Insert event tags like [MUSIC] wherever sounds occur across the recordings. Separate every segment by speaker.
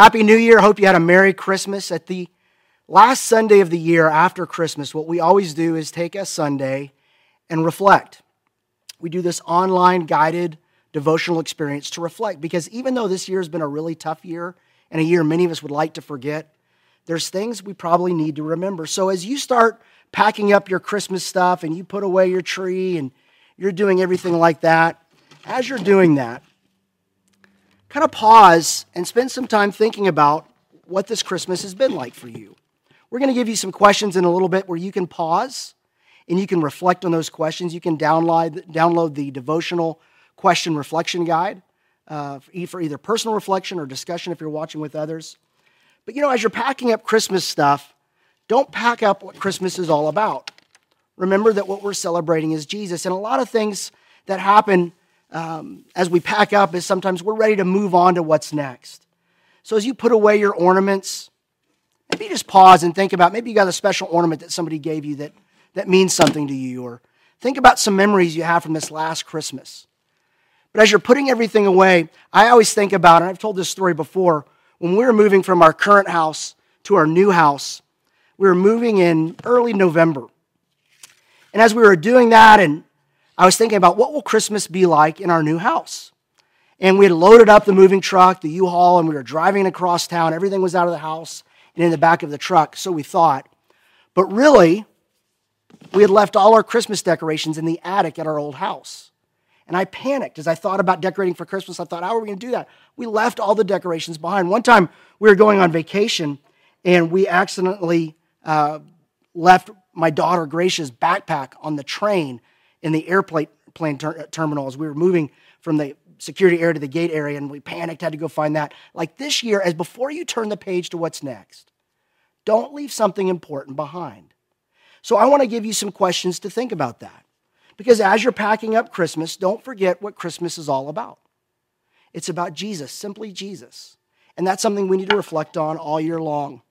Speaker 1: Happy New Year. Hope you had a Merry Christmas. At the last Sunday of the year after Christmas, what we always do is take a Sunday and reflect. We do this online guided devotional experience to reflect because even though this year has been a really tough year and a year many of us would like to forget, there's things we probably need to remember. So as you start packing up your Christmas stuff and you put away your tree and you're doing everything like that, as you're doing that, kind of pause and spend some time thinking about what this Christmas has been like for you. We're going to give you some questions in a little bit where you can pause and you can reflect on those questions. You can download, download the devotional question reflection guide uh, for either personal reflection or discussion if you're watching with others. But you know, as you're packing up Christmas stuff, don't pack up what Christmas is all about. Remember that what we're celebrating is Jesus. And a lot of things that happen um, as we pack up is sometimes we're ready to move on to what's next. So as you put away your ornaments, maybe just pause and think about maybe you got a special ornament that somebody gave you that, that means something to you, or think about some memories you have from this last Christmas. But as you're putting everything away, I always think about, and I've told this story before, when we were moving from our current house to our new house, we were moving in early November. And as we were doing that, and I was thinking about what will Christmas be like in our new house? And we had loaded up the moving truck, the U-Haul, and we were driving across town. Everything was out of the house and in the back of the truck, so we thought. But really, we had left all our Christmas decorations in the attic at our old house. And I panicked as I thought about decorating for Christmas. I thought, how are we going to do that? We left all the decorations behind. One time we were going on vacation and we accidentally uh, left my daughter Gracia's backpack on the train in the airplane plane ter- uh, terminal as we were moving from the security area to the gate area, and we panicked, had to go find that. Like this year, as before you turn the page to what's next, don't leave something important behind. So I want to give you some questions to think about that. Because as you're packing up Christmas, don't forget what Christmas is all about. It's about Jesus, simply Jesus. And that's something we need to reflect on all year long.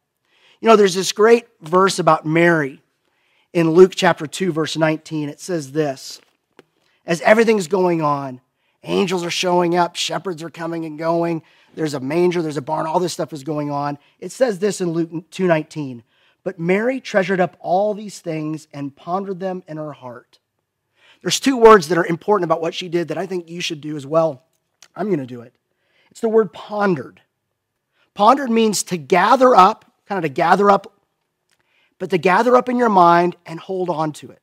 Speaker 1: You know, there's this great verse about Mary in Luke chapter 2, verse 19. It says this As everything's going on, angels are showing up, shepherds are coming and going, there's a manger, there's a barn, all this stuff is going on. It says this in Luke 2:19. But Mary treasured up all these things and pondered them in her heart. There's two words that are important about what she did that I think you should do as well. I'm going to do it. It's the word pondered. Pondered means to gather up kind of to gather up, but to gather up in your mind and hold on to it.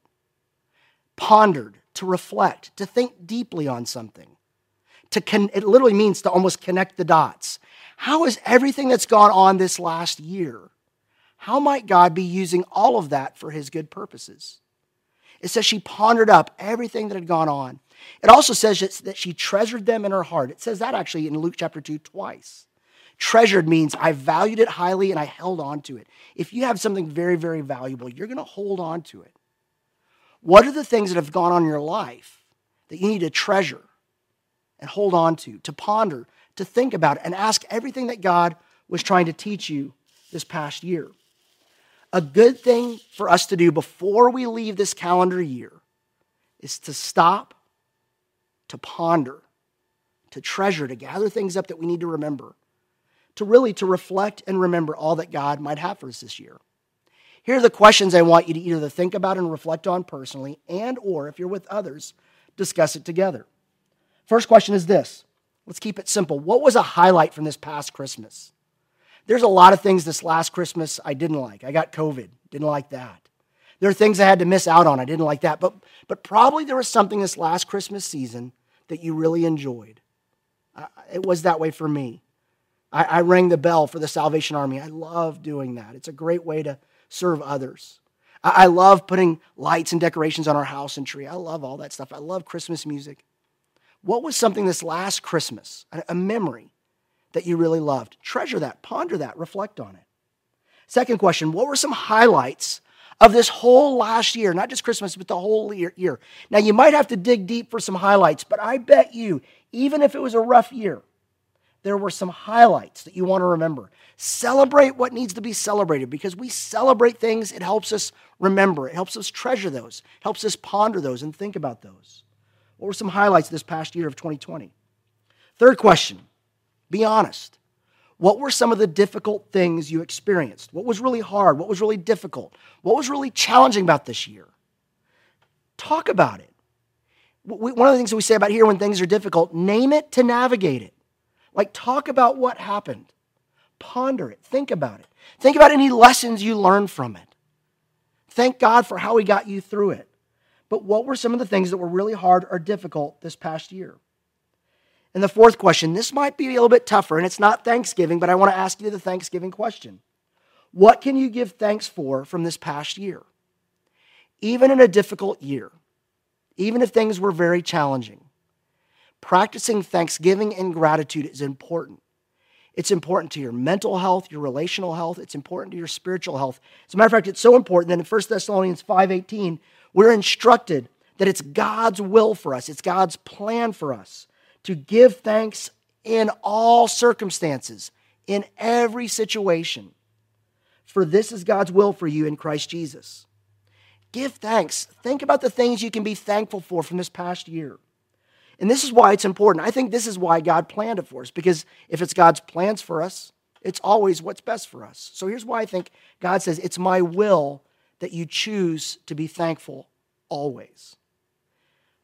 Speaker 1: Pondered, to reflect, to think deeply on something. To con- it literally means to almost connect the dots. How is everything that's gone on this last year? How might God be using all of that for his good purposes? It says she pondered up everything that had gone on. It also says that she treasured them in her heart. It says that actually in Luke chapter 2 twice. Treasured means I valued it highly and I held on to it. If you have something very, very valuable, you're going to hold on to it. What are the things that have gone on in your life that you need to treasure and hold on to, to ponder, to think about, and ask everything that God was trying to teach you this past year? A good thing for us to do before we leave this calendar year is to stop, to ponder, to treasure, to gather things up that we need to remember to really to reflect and remember all that God might have for us this year. Here are the questions I want you to either think about and reflect on personally and or if you're with others, discuss it together. First question is this. Let's keep it simple. What was a highlight from this past Christmas? There's a lot of things this last Christmas I didn't like. I got COVID, didn't like that. There are things I had to miss out on. I didn't like that. But, but probably there was something this last Christmas season that you really enjoyed. Uh, it was that way for me. I, I rang the bell for the Salvation Army. I love doing that. It's a great way to serve others. I, I love putting lights and decorations on our house and tree. I love all that stuff. I love Christmas music. What was something this last Christmas, a, a memory that you really loved? Treasure that, ponder that, reflect on it. Second question What were some highlights of this whole last year, not just Christmas, but the whole year. Now, you might have to dig deep for some highlights, but I bet you, even if it was a rough year, there were some highlights that you want to remember. Celebrate what needs to be celebrated because we celebrate things, it helps us remember, it helps us treasure those, helps us ponder those and think about those. What were some highlights this past year of 2020? Third question be honest. What were some of the difficult things you experienced? What was really hard? What was really difficult? What was really challenging about this year? Talk about it. One of the things that we say about here when things are difficult, name it to navigate it. Like, talk about what happened. Ponder it. Think about it. Think about any lessons you learned from it. Thank God for how He got you through it. But what were some of the things that were really hard or difficult this past year? And the fourth question this might be a little bit tougher, and it's not Thanksgiving, but I want to ask you the Thanksgiving question. What can you give thanks for from this past year? Even in a difficult year, even if things were very challenging, practicing thanksgiving and gratitude is important. It's important to your mental health, your relational health, it's important to your spiritual health. As a matter of fact, it's so important that in 1 Thessalonians 5:18, we're instructed that it's God's will for us, it's God's plan for us to give thanks in all circumstances, in every situation. For this is God's will for you in Christ Jesus. Give thanks. Think about the things you can be thankful for from this past year. And this is why it's important. I think this is why God planned it for us, because if it's God's plans for us, it's always what's best for us. So here's why I think God says, It's my will that you choose to be thankful always.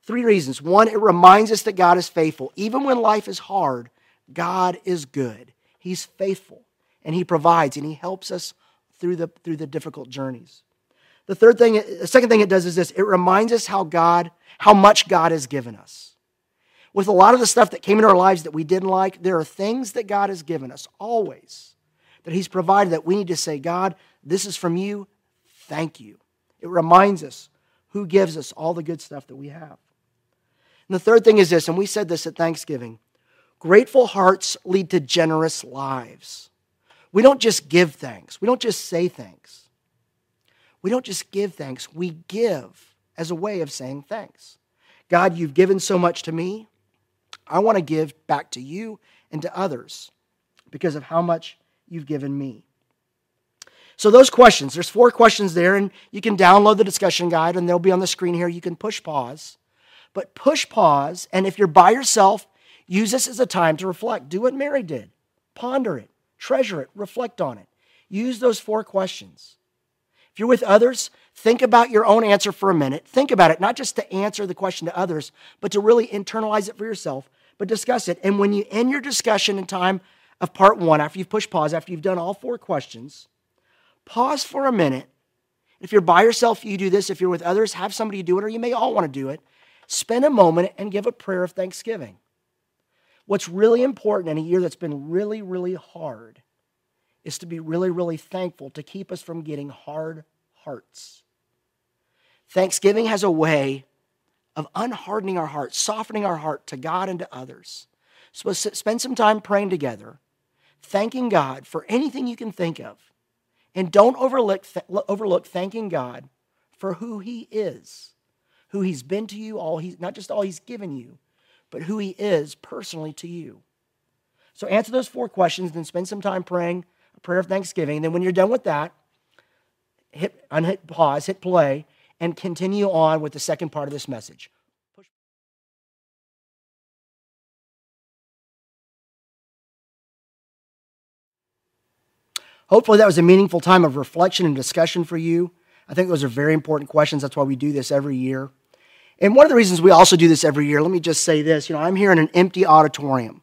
Speaker 1: Three reasons. One, it reminds us that God is faithful. Even when life is hard, God is good. He's faithful and He provides and He helps us through the, through the difficult journeys. The third thing, the second thing it does is this it reminds us how God, how much God has given us. With a lot of the stuff that came into our lives that we didn't like, there are things that God has given us always that He's provided that we need to say, God, this is from you. Thank you. It reminds us who gives us all the good stuff that we have. And the third thing is this, and we said this at Thanksgiving grateful hearts lead to generous lives. We don't just give thanks, we don't just say thanks. We don't just give thanks, we give as a way of saying thanks. God, you've given so much to me. I want to give back to you and to others because of how much you've given me. So, those questions, there's four questions there, and you can download the discussion guide, and they'll be on the screen here. You can push pause. But push pause, and if you're by yourself, use this as a time to reflect. Do what Mary did ponder it, treasure it, reflect on it. Use those four questions. If you're with others, think about your own answer for a minute. Think about it, not just to answer the question to others, but to really internalize it for yourself, but discuss it. And when you end your discussion in time of part one, after you've pushed pause, after you've done all four questions, pause for a minute. If you're by yourself, you do this. If you're with others, have somebody do it, or you may all want to do it spend a moment and give a prayer of thanksgiving. What's really important in a year that's been really, really hard is to be really, really thankful to keep us from getting hard hearts. Thanksgiving has a way of unhardening our heart, softening our heart to God and to others. So spend some time praying together, thanking God for anything you can think of. And don't overlook, overlook thanking God for who He is who he's been to you, all he's not just all he's given you, but who he is personally to you. So answer those four questions, then spend some time praying a prayer of thanksgiving. And then when you're done with that, hit unhit pause, hit play, and continue on with the second part of this message. Hopefully, that was a meaningful time of reflection and discussion for you. I think those are very important questions. That's why we do this every year. And one of the reasons we also do this every year, let me just say this you know, I'm here in an empty auditorium,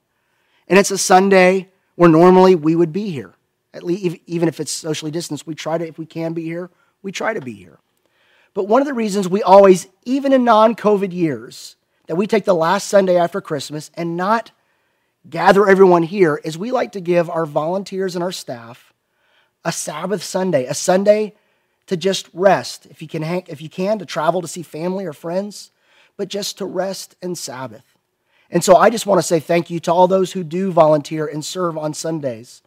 Speaker 1: and it's a Sunday where normally we would be here. At least, even if it's socially distanced, we try to, if we can be here, we try to be here. But one of the reasons we always, even in non COVID years, that we take the last Sunday after Christmas and not gather everyone here is we like to give our volunteers and our staff a Sabbath Sunday, a Sunday to just rest. If you can, if you can, to travel to see family or friends, but just to rest and Sabbath. And so I just want to say thank you to all those who do volunteer and serve on Sundays.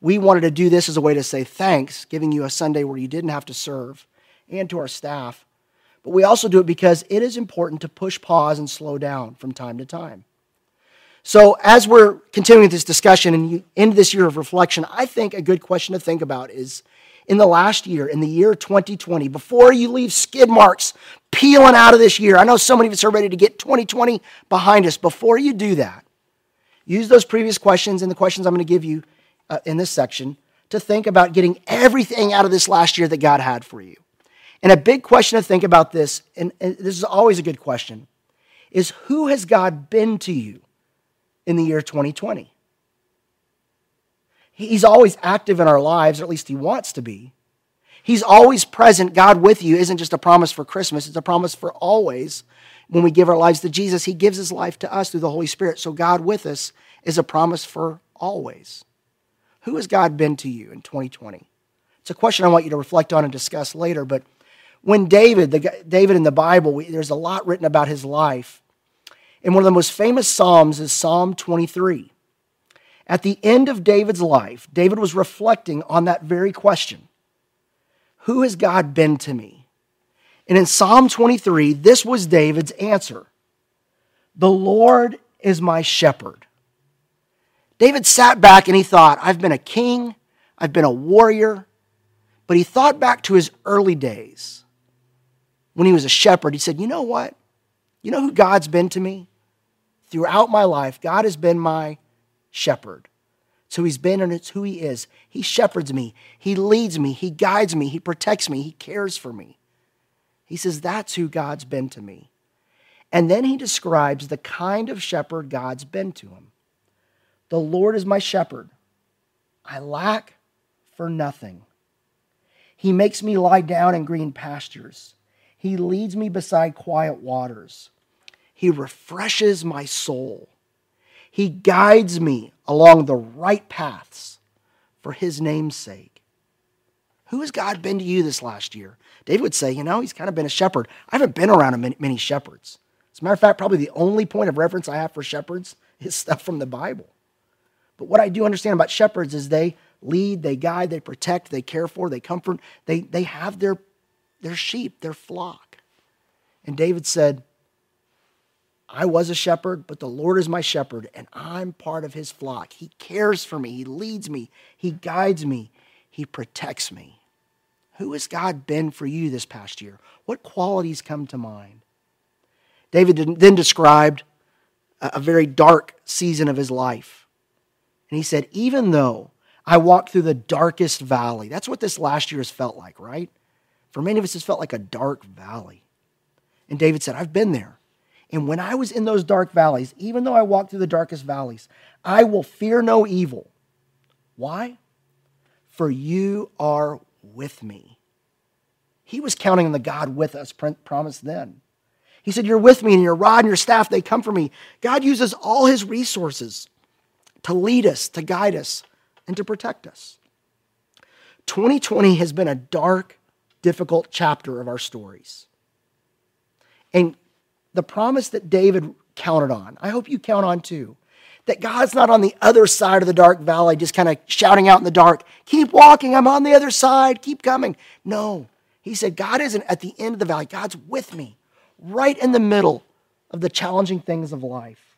Speaker 1: We wanted to do this as a way to say thanks, giving you a Sunday where you didn't have to serve, and to our staff. But we also do it because it is important to push pause and slow down from time to time. So, as we're continuing this discussion and end this year of reflection, I think a good question to think about is in the last year, in the year 2020, before you leave skid marks peeling out of this year. I know so many of us are ready to get 2020 behind us. Before you do that, use those previous questions and the questions I'm going to give you uh, in this section to think about getting everything out of this last year that God had for you. And a big question to think about this, and, this is always a good question, is who has God been to you in the year 2020? He's always active in our lives, or at least he wants to be. He's always present. God with you isn't just a promise for Christmas, it's a promise for always. When we give our lives to Jesus, he gives his life to us through the Holy Spirit. So God with us is a promise for always. Who has God been to you in 2020? It's a question I want you to reflect on and discuss later, but when David, the, David in the Bible, we, there's a lot written about his life. And one of the most famous Psalms is Psalm 23. At the end of David's life, David was reflecting on that very question Who has God been to me? And in Psalm 23, this was David's answer The Lord is my shepherd. David sat back and he thought, I've been a king, I've been a warrior, but he thought back to his early days when he was a shepherd. He said, You know what? You know who God's been to me? Throughout my life, God has been my shepherd. So he's been and it's who he is. He shepherds me, he leads me, he guides me, he protects me, he cares for me. He says, That's who God's been to me. And then he describes the kind of shepherd God's been to him. The Lord is my shepherd. I lack for nothing. He makes me lie down in green pastures. He leads me beside quiet waters. He refreshes my soul. He guides me along the right paths for his name's sake. Who has God been to you this last year? David would say, you know, he's kind of been a shepherd. I haven't been around many, many shepherds. As a matter of fact, probably the only point of reference I have for shepherds [LAUGHS] is stuff from the Bible. But what I do understand about shepherds is they lead, they guide, they protect, they care for, they comfort, they, they have their, their sheep, their flock. And David said, I was a shepherd, but the Lord is my shepherd, and I'm part of his flock. He cares for me, he leads me, he guides me, he protects me. Who has God been for you this past year? What qualities come to mind? David then described a very dark season of his life. And he said, Even though I walk through the darkest valley, that's what this last year has felt like, right? For many of us, it's felt like a dark valley. And David said, I've been there. And when I was in those dark valleys, even though I walked through the darkest valleys, I will fear no evil. Why? For you are with me. He was counting on the God with us promised then. He said, You're with me, and your rod and your staff, they come for me. God uses all his resources to lead us, to guide us, and to protect us. 2020 has been a dark, difficult chapter of our stories. And the promise that David counted on, I hope you count on too. That God's not on the other side of the dark valley, just kind of shouting out in the dark, keep walking, I'm on the other side, keep coming. No, he said, God isn't at the end of the valley, God's with me, right in the middle of the challenging things of life.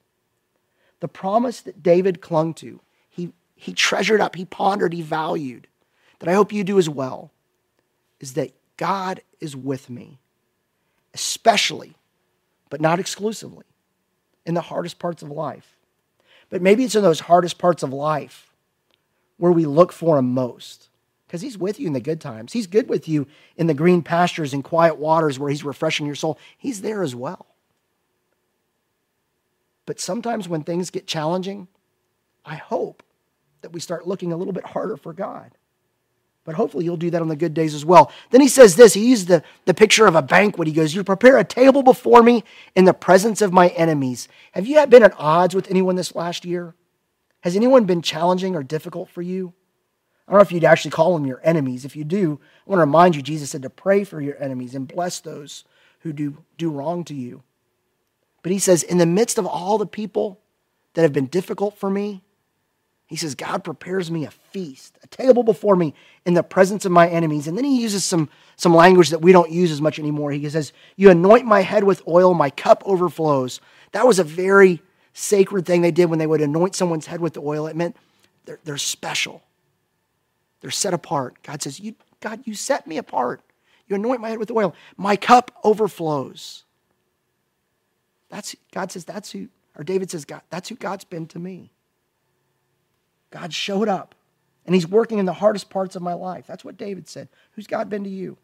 Speaker 1: The promise that David clung to, he, he treasured up, he pondered, he valued, that I hope you do as well, is that God is with me, especially but not exclusively, in the hardest parts of life. But maybe it's in those hardest parts of life where we look for Him most. Because He's with you in the good times. He's good with you in the green pastures and quiet waters where He's refreshing your soul. He's there as well. But sometimes when things get challenging, I hope that we start looking a little bit harder for God. But hopefully you'll do that on the good days as well. Then he says this he used the, the picture of a banquet. He goes, You prepare a table before me in the presence of my enemies. Have you been at odds with anyone this last year? Has anyone been challenging or difficult for you? I don't know if you'd actually call them your enemies. If you do, I want to remind you, Jesus said to pray for your enemies and bless those who do, do wrong to you. But he says, in the midst of all the people that have been difficult for me, he says, God prepares me a feast, a table before me in the presence of my enemies. And then he uses some, some language that we don't use as much anymore. He says, You anoint my head with oil, my cup overflows. That was a very sacred thing they did when they would anoint someone's head with oil. It meant they're, they're special, they're set apart. God says, you, God, you set me apart. You anoint my head with oil. My cup overflows. That's God says that's who, or David says, God, that's who God's been to me. God showed up and He's working in the hardest parts of my life. That's what David said. Who's God been to you?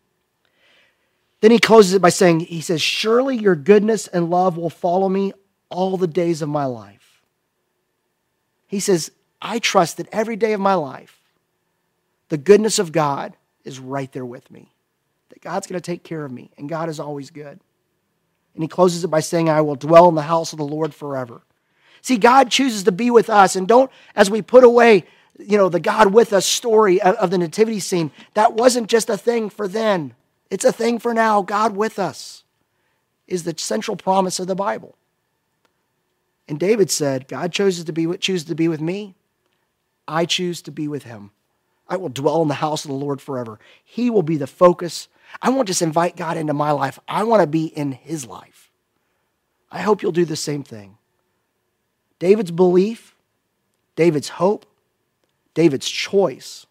Speaker 1: Then he closes it by saying, He says, Surely your goodness and love will follow me all the days of my life. He says, I trust that every day of my life, the goodness of God is right there with me. That God's going to take care of me, and God is always good. And he closes it by saying, I will dwell in the house of the Lord forever. See, God chooses to be with us, and don't, as we put away, you know, the God with us story of the nativity scene, that wasn't just a thing for then. It's a thing for now. God with us is the central promise of the Bible. And David said, God chooses to be chooses to be with me. I choose to be with him. I will dwell in the house of the Lord forever. He will be the focus. I won't just invite God into my life. I want to be in his life. I hope you'll do the same thing. David's belief, David's hope, David's choice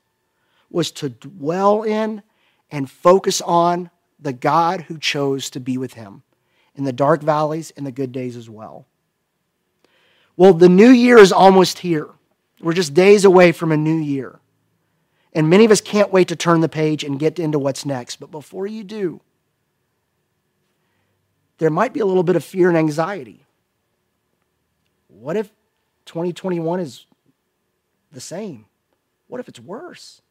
Speaker 1: was to dwell in and focus on the God who chose to be with him in the dark valleys and the good days as well. Well, the new year is almost here. We're just days away from a new year. And many of us can't wait to turn the page and get into what's next. But before you do, there might be a little bit of fear and anxiety. What if 2021 is the same? What if it's worse?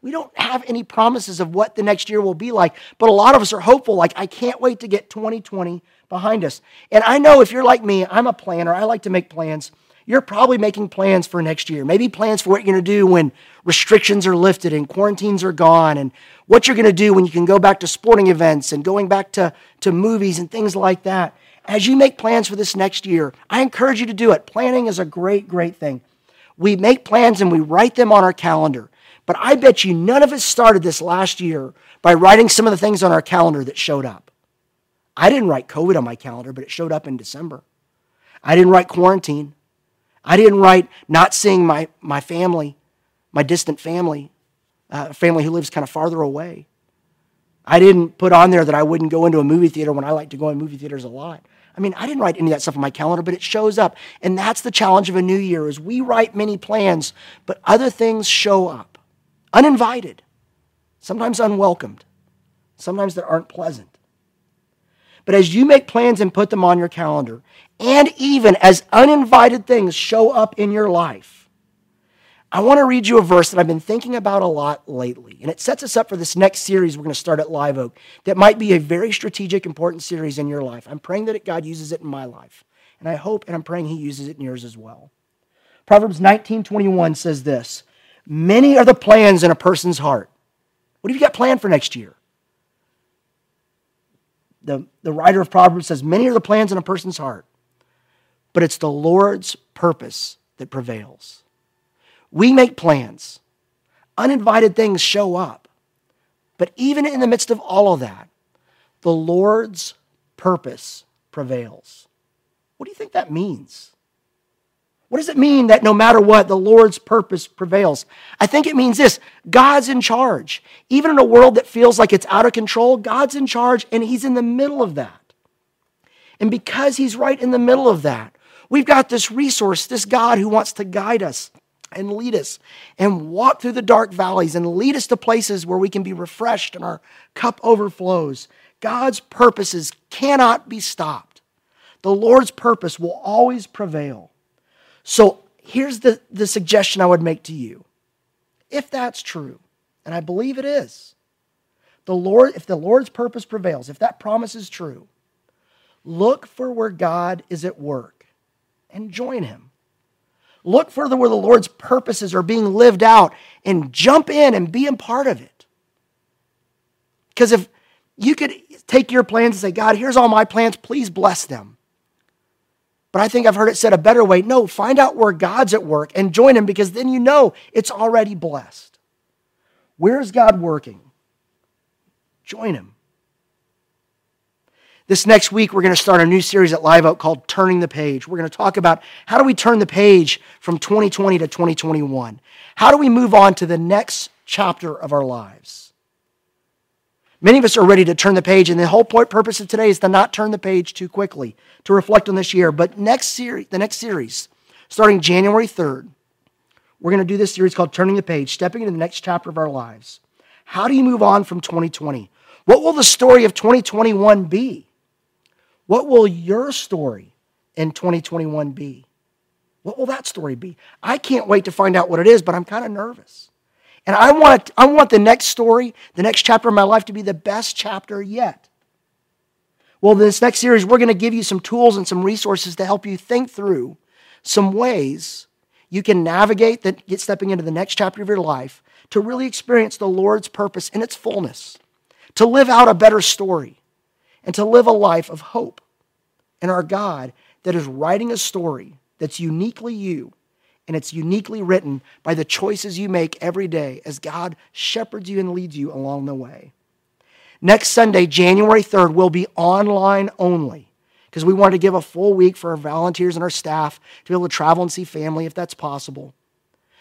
Speaker 1: We don't have any promises of what the next year will be like, but a lot of us are hopeful, like, I can't wait to get 2020 behind us. And I know if you're like me, I'm a planner, I like to make plans. You're probably making plans for next year, maybe plans for what you're going to do when restrictions are lifted and quarantines are gone, and what you're going to do when you can go back to sporting events and going back to, to movies and things like that. As you make plans for this next year, I encourage you to do it. Planning is a great, great thing. We make plans and we write them on our calendar. But I bet you none of us started this last year by writing some of the things on our calendar that showed up. I didn't write COVID on my calendar, but it showed up in December. I didn't write quarantine. I didn't write not seeing my, my family, my distant family, uh, family who lives kind of farther away. I didn't put on there that I wouldn't go into a movie theater when I like to go in movie theaters a lot. I mean, I didn't write any of that stuff on my calendar, but it shows up. And that's the challenge of a new year is we write many plans, but other things show up uninvited, sometimes unwelcomed, sometimes that aren't pleasant. But as you make plans and put them on your calendar, and even as uninvited things show up in your life, I want to read you a verse that I've been thinking about a lot lately. And it sets us up for this next series we're going to start at Live Oak that might be a very strategic, important series in your life. I'm praying that God uses it in my life. And I hope and I'm praying He uses it in yours as well. Proverbs 19 21 says this Many are the plans in a person's heart. What have you got planned for next year? The, the writer of Proverbs says, Many are the plans in a person's heart, but it's the Lord's purpose that prevails. We make plans, uninvited things show up. But even in the midst of all of that, the Lord's purpose prevails. What do you think that means? What does it mean that no matter what, the Lord's purpose prevails? I think it means this God's in charge. Even in a world that feels like it's out of control, God's in charge and He's in the middle of that. And because He's right in the middle of that, we've got this resource, this God who wants to guide us and lead us and walk through the dark valleys and lead us to places where we can be refreshed and our cup overflows. God's purposes cannot be stopped. The Lord's purpose will always prevail. So here's the, the suggestion I would make to you. If that's true, and I believe it is, the Lord, if the Lord's purpose prevails, if that promise is true, look for where God is at work and join him. Look further where the Lord's purposes are being lived out and jump in and be a part of it. Because if you could take your plans and say, God, here's all my plans, please bless them. But I think I've heard it said a better way no, find out where God's at work and join Him because then you know it's already blessed. Where is God working? Join Him. This next week, we're going to start a new series at Live Oak called Turning the Page. We're going to talk about how do we turn the page from 2020 to 2021? How do we move on to the next chapter of our lives? Many of us are ready to turn the page, and the whole point purpose of today is to not turn the page too quickly, to reflect on this year. But next series, the next series, starting January 3rd, we're going to do this series called Turning the Page, stepping into the next chapter of our lives. How do you move on from 2020? What will the story of 2021 be? What will your story in 2021 be? What will that story be? I can't wait to find out what it is, but I'm kind of nervous. And I want, I want the next story, the next chapter of my life to be the best chapter yet. Well, this next series, we're going to give you some tools and some resources to help you think through some ways you can navigate that get stepping into the next chapter of your life to really experience the Lord's purpose in its fullness, to live out a better story, and to live a life of hope in our God that is writing a story that's uniquely you, and it's uniquely written by the choices you make every day as God shepherds you and leads you along the way. Next Sunday, January 3rd, will be online only because we wanted to give a full week for our volunteers and our staff to be able to travel and see family if that's possible.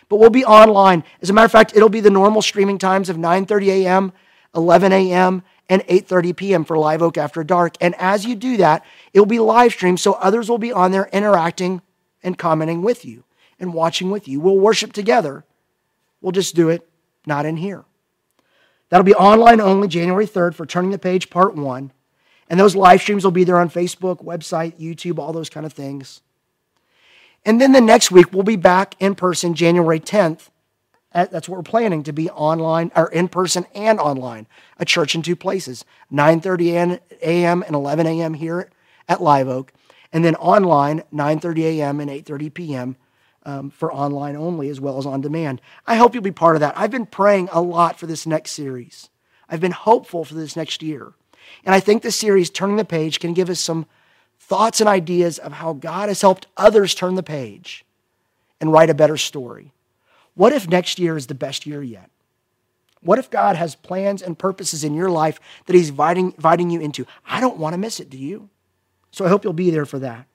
Speaker 1: But we'll be online. As a matter of fact, it'll be the normal streaming times of 9:30 a.m., 11 a.m., and 8:30 p.m. for Live Oak After Dark. And as you do that, it'll be live streamed so others will be on there interacting and commenting with you and watching with you. We'll worship together. We'll just do it not in here. That'll be online only January 3rd for Turning the Page Part 1. And those live streams will be there on Facebook, website, YouTube, all those kind of things. And then the next week, we'll be back in person January 10th. That's what we're planning to be online or in person and online. A church in two places, 9:30 a.m. and 11 a.m. here at Live Oak, and then online 9:30 a.m. and 8:30 p.m. Um, for online only as well as on demand. I hope you'll be part of that. I've been praying a lot for this next series. I've been hopeful for this next year. And I think this series, Turning the Page, can give us some thoughts and ideas of how God has helped others turn the page and write a better story. What if next year is the best year yet? What if God has plans and purposes in your life that He's inviting, inviting you into? I don't want to miss it, do you? So I hope you'll be there for that.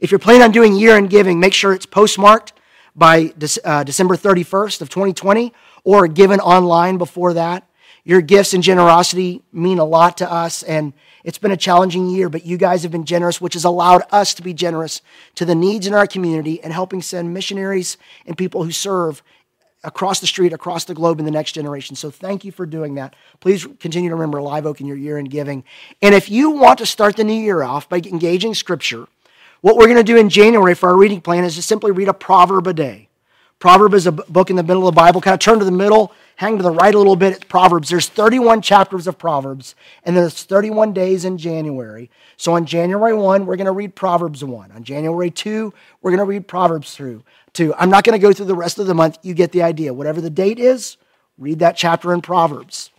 Speaker 1: If you're planning on doing year end giving, make sure it's postmarked by uh, December 31st of 2020 or given online before that. Your gifts and generosity mean a lot to us, and it's been a challenging year, but you guys have been generous, which has allowed us to be generous to the needs in our community and helping send missionaries and people who serve across the street, across the globe in the next generation. So thank you for doing that. Please continue to remember Live Oak in your year in giving. And if you want to start the new year off by engaging Scripture, what we're going to do in January for our reading plan is to simply read a proverb a day. Proverb is a book in the middle of the Bible. Kind of turn to the middle, hang to the right a little bit. It's Proverbs. There's 31 chapters of Proverbs, and there's 31 days in January. So on January 1, we're going to read Proverbs 1. On January 2, we're going to read Proverbs through. 2. I'm not going to go through the rest of the month. You get the idea. Whatever the date is, read that chapter in Proverbs.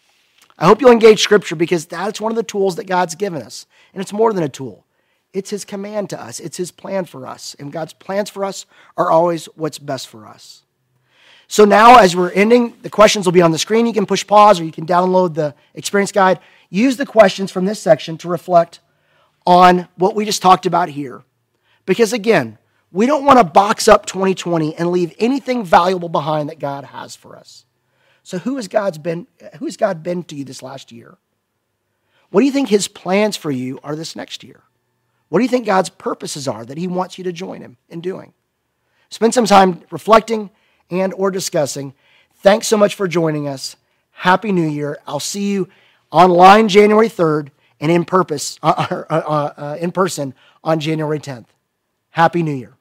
Speaker 1: I hope you'll engage Scripture because that's one of the tools that God's given us. And it's more than a tool. It's his command to us, it's his plan for us. And God's plans for us are always what's best for us. So now, as we're ending, the questions will be on the screen. You can push pause or you can download the experience guide. Use the questions from this section to reflect on what we just talked about here. Because again, we don't want to box up 2020 and leave anything valuable behind that God has for us. So who has God's been who has God been to you this last year? What do you think his plans for you are this next year? What do you think God's purposes are that he wants you to join him in doing? Spend some time reflecting and or discussing. Thanks so much for joining us. Happy New Year. I'll see you online January 3rd and in purpose uh, [LAUGHS] uh, uh, uh, in person on January 10th. Happy New Year.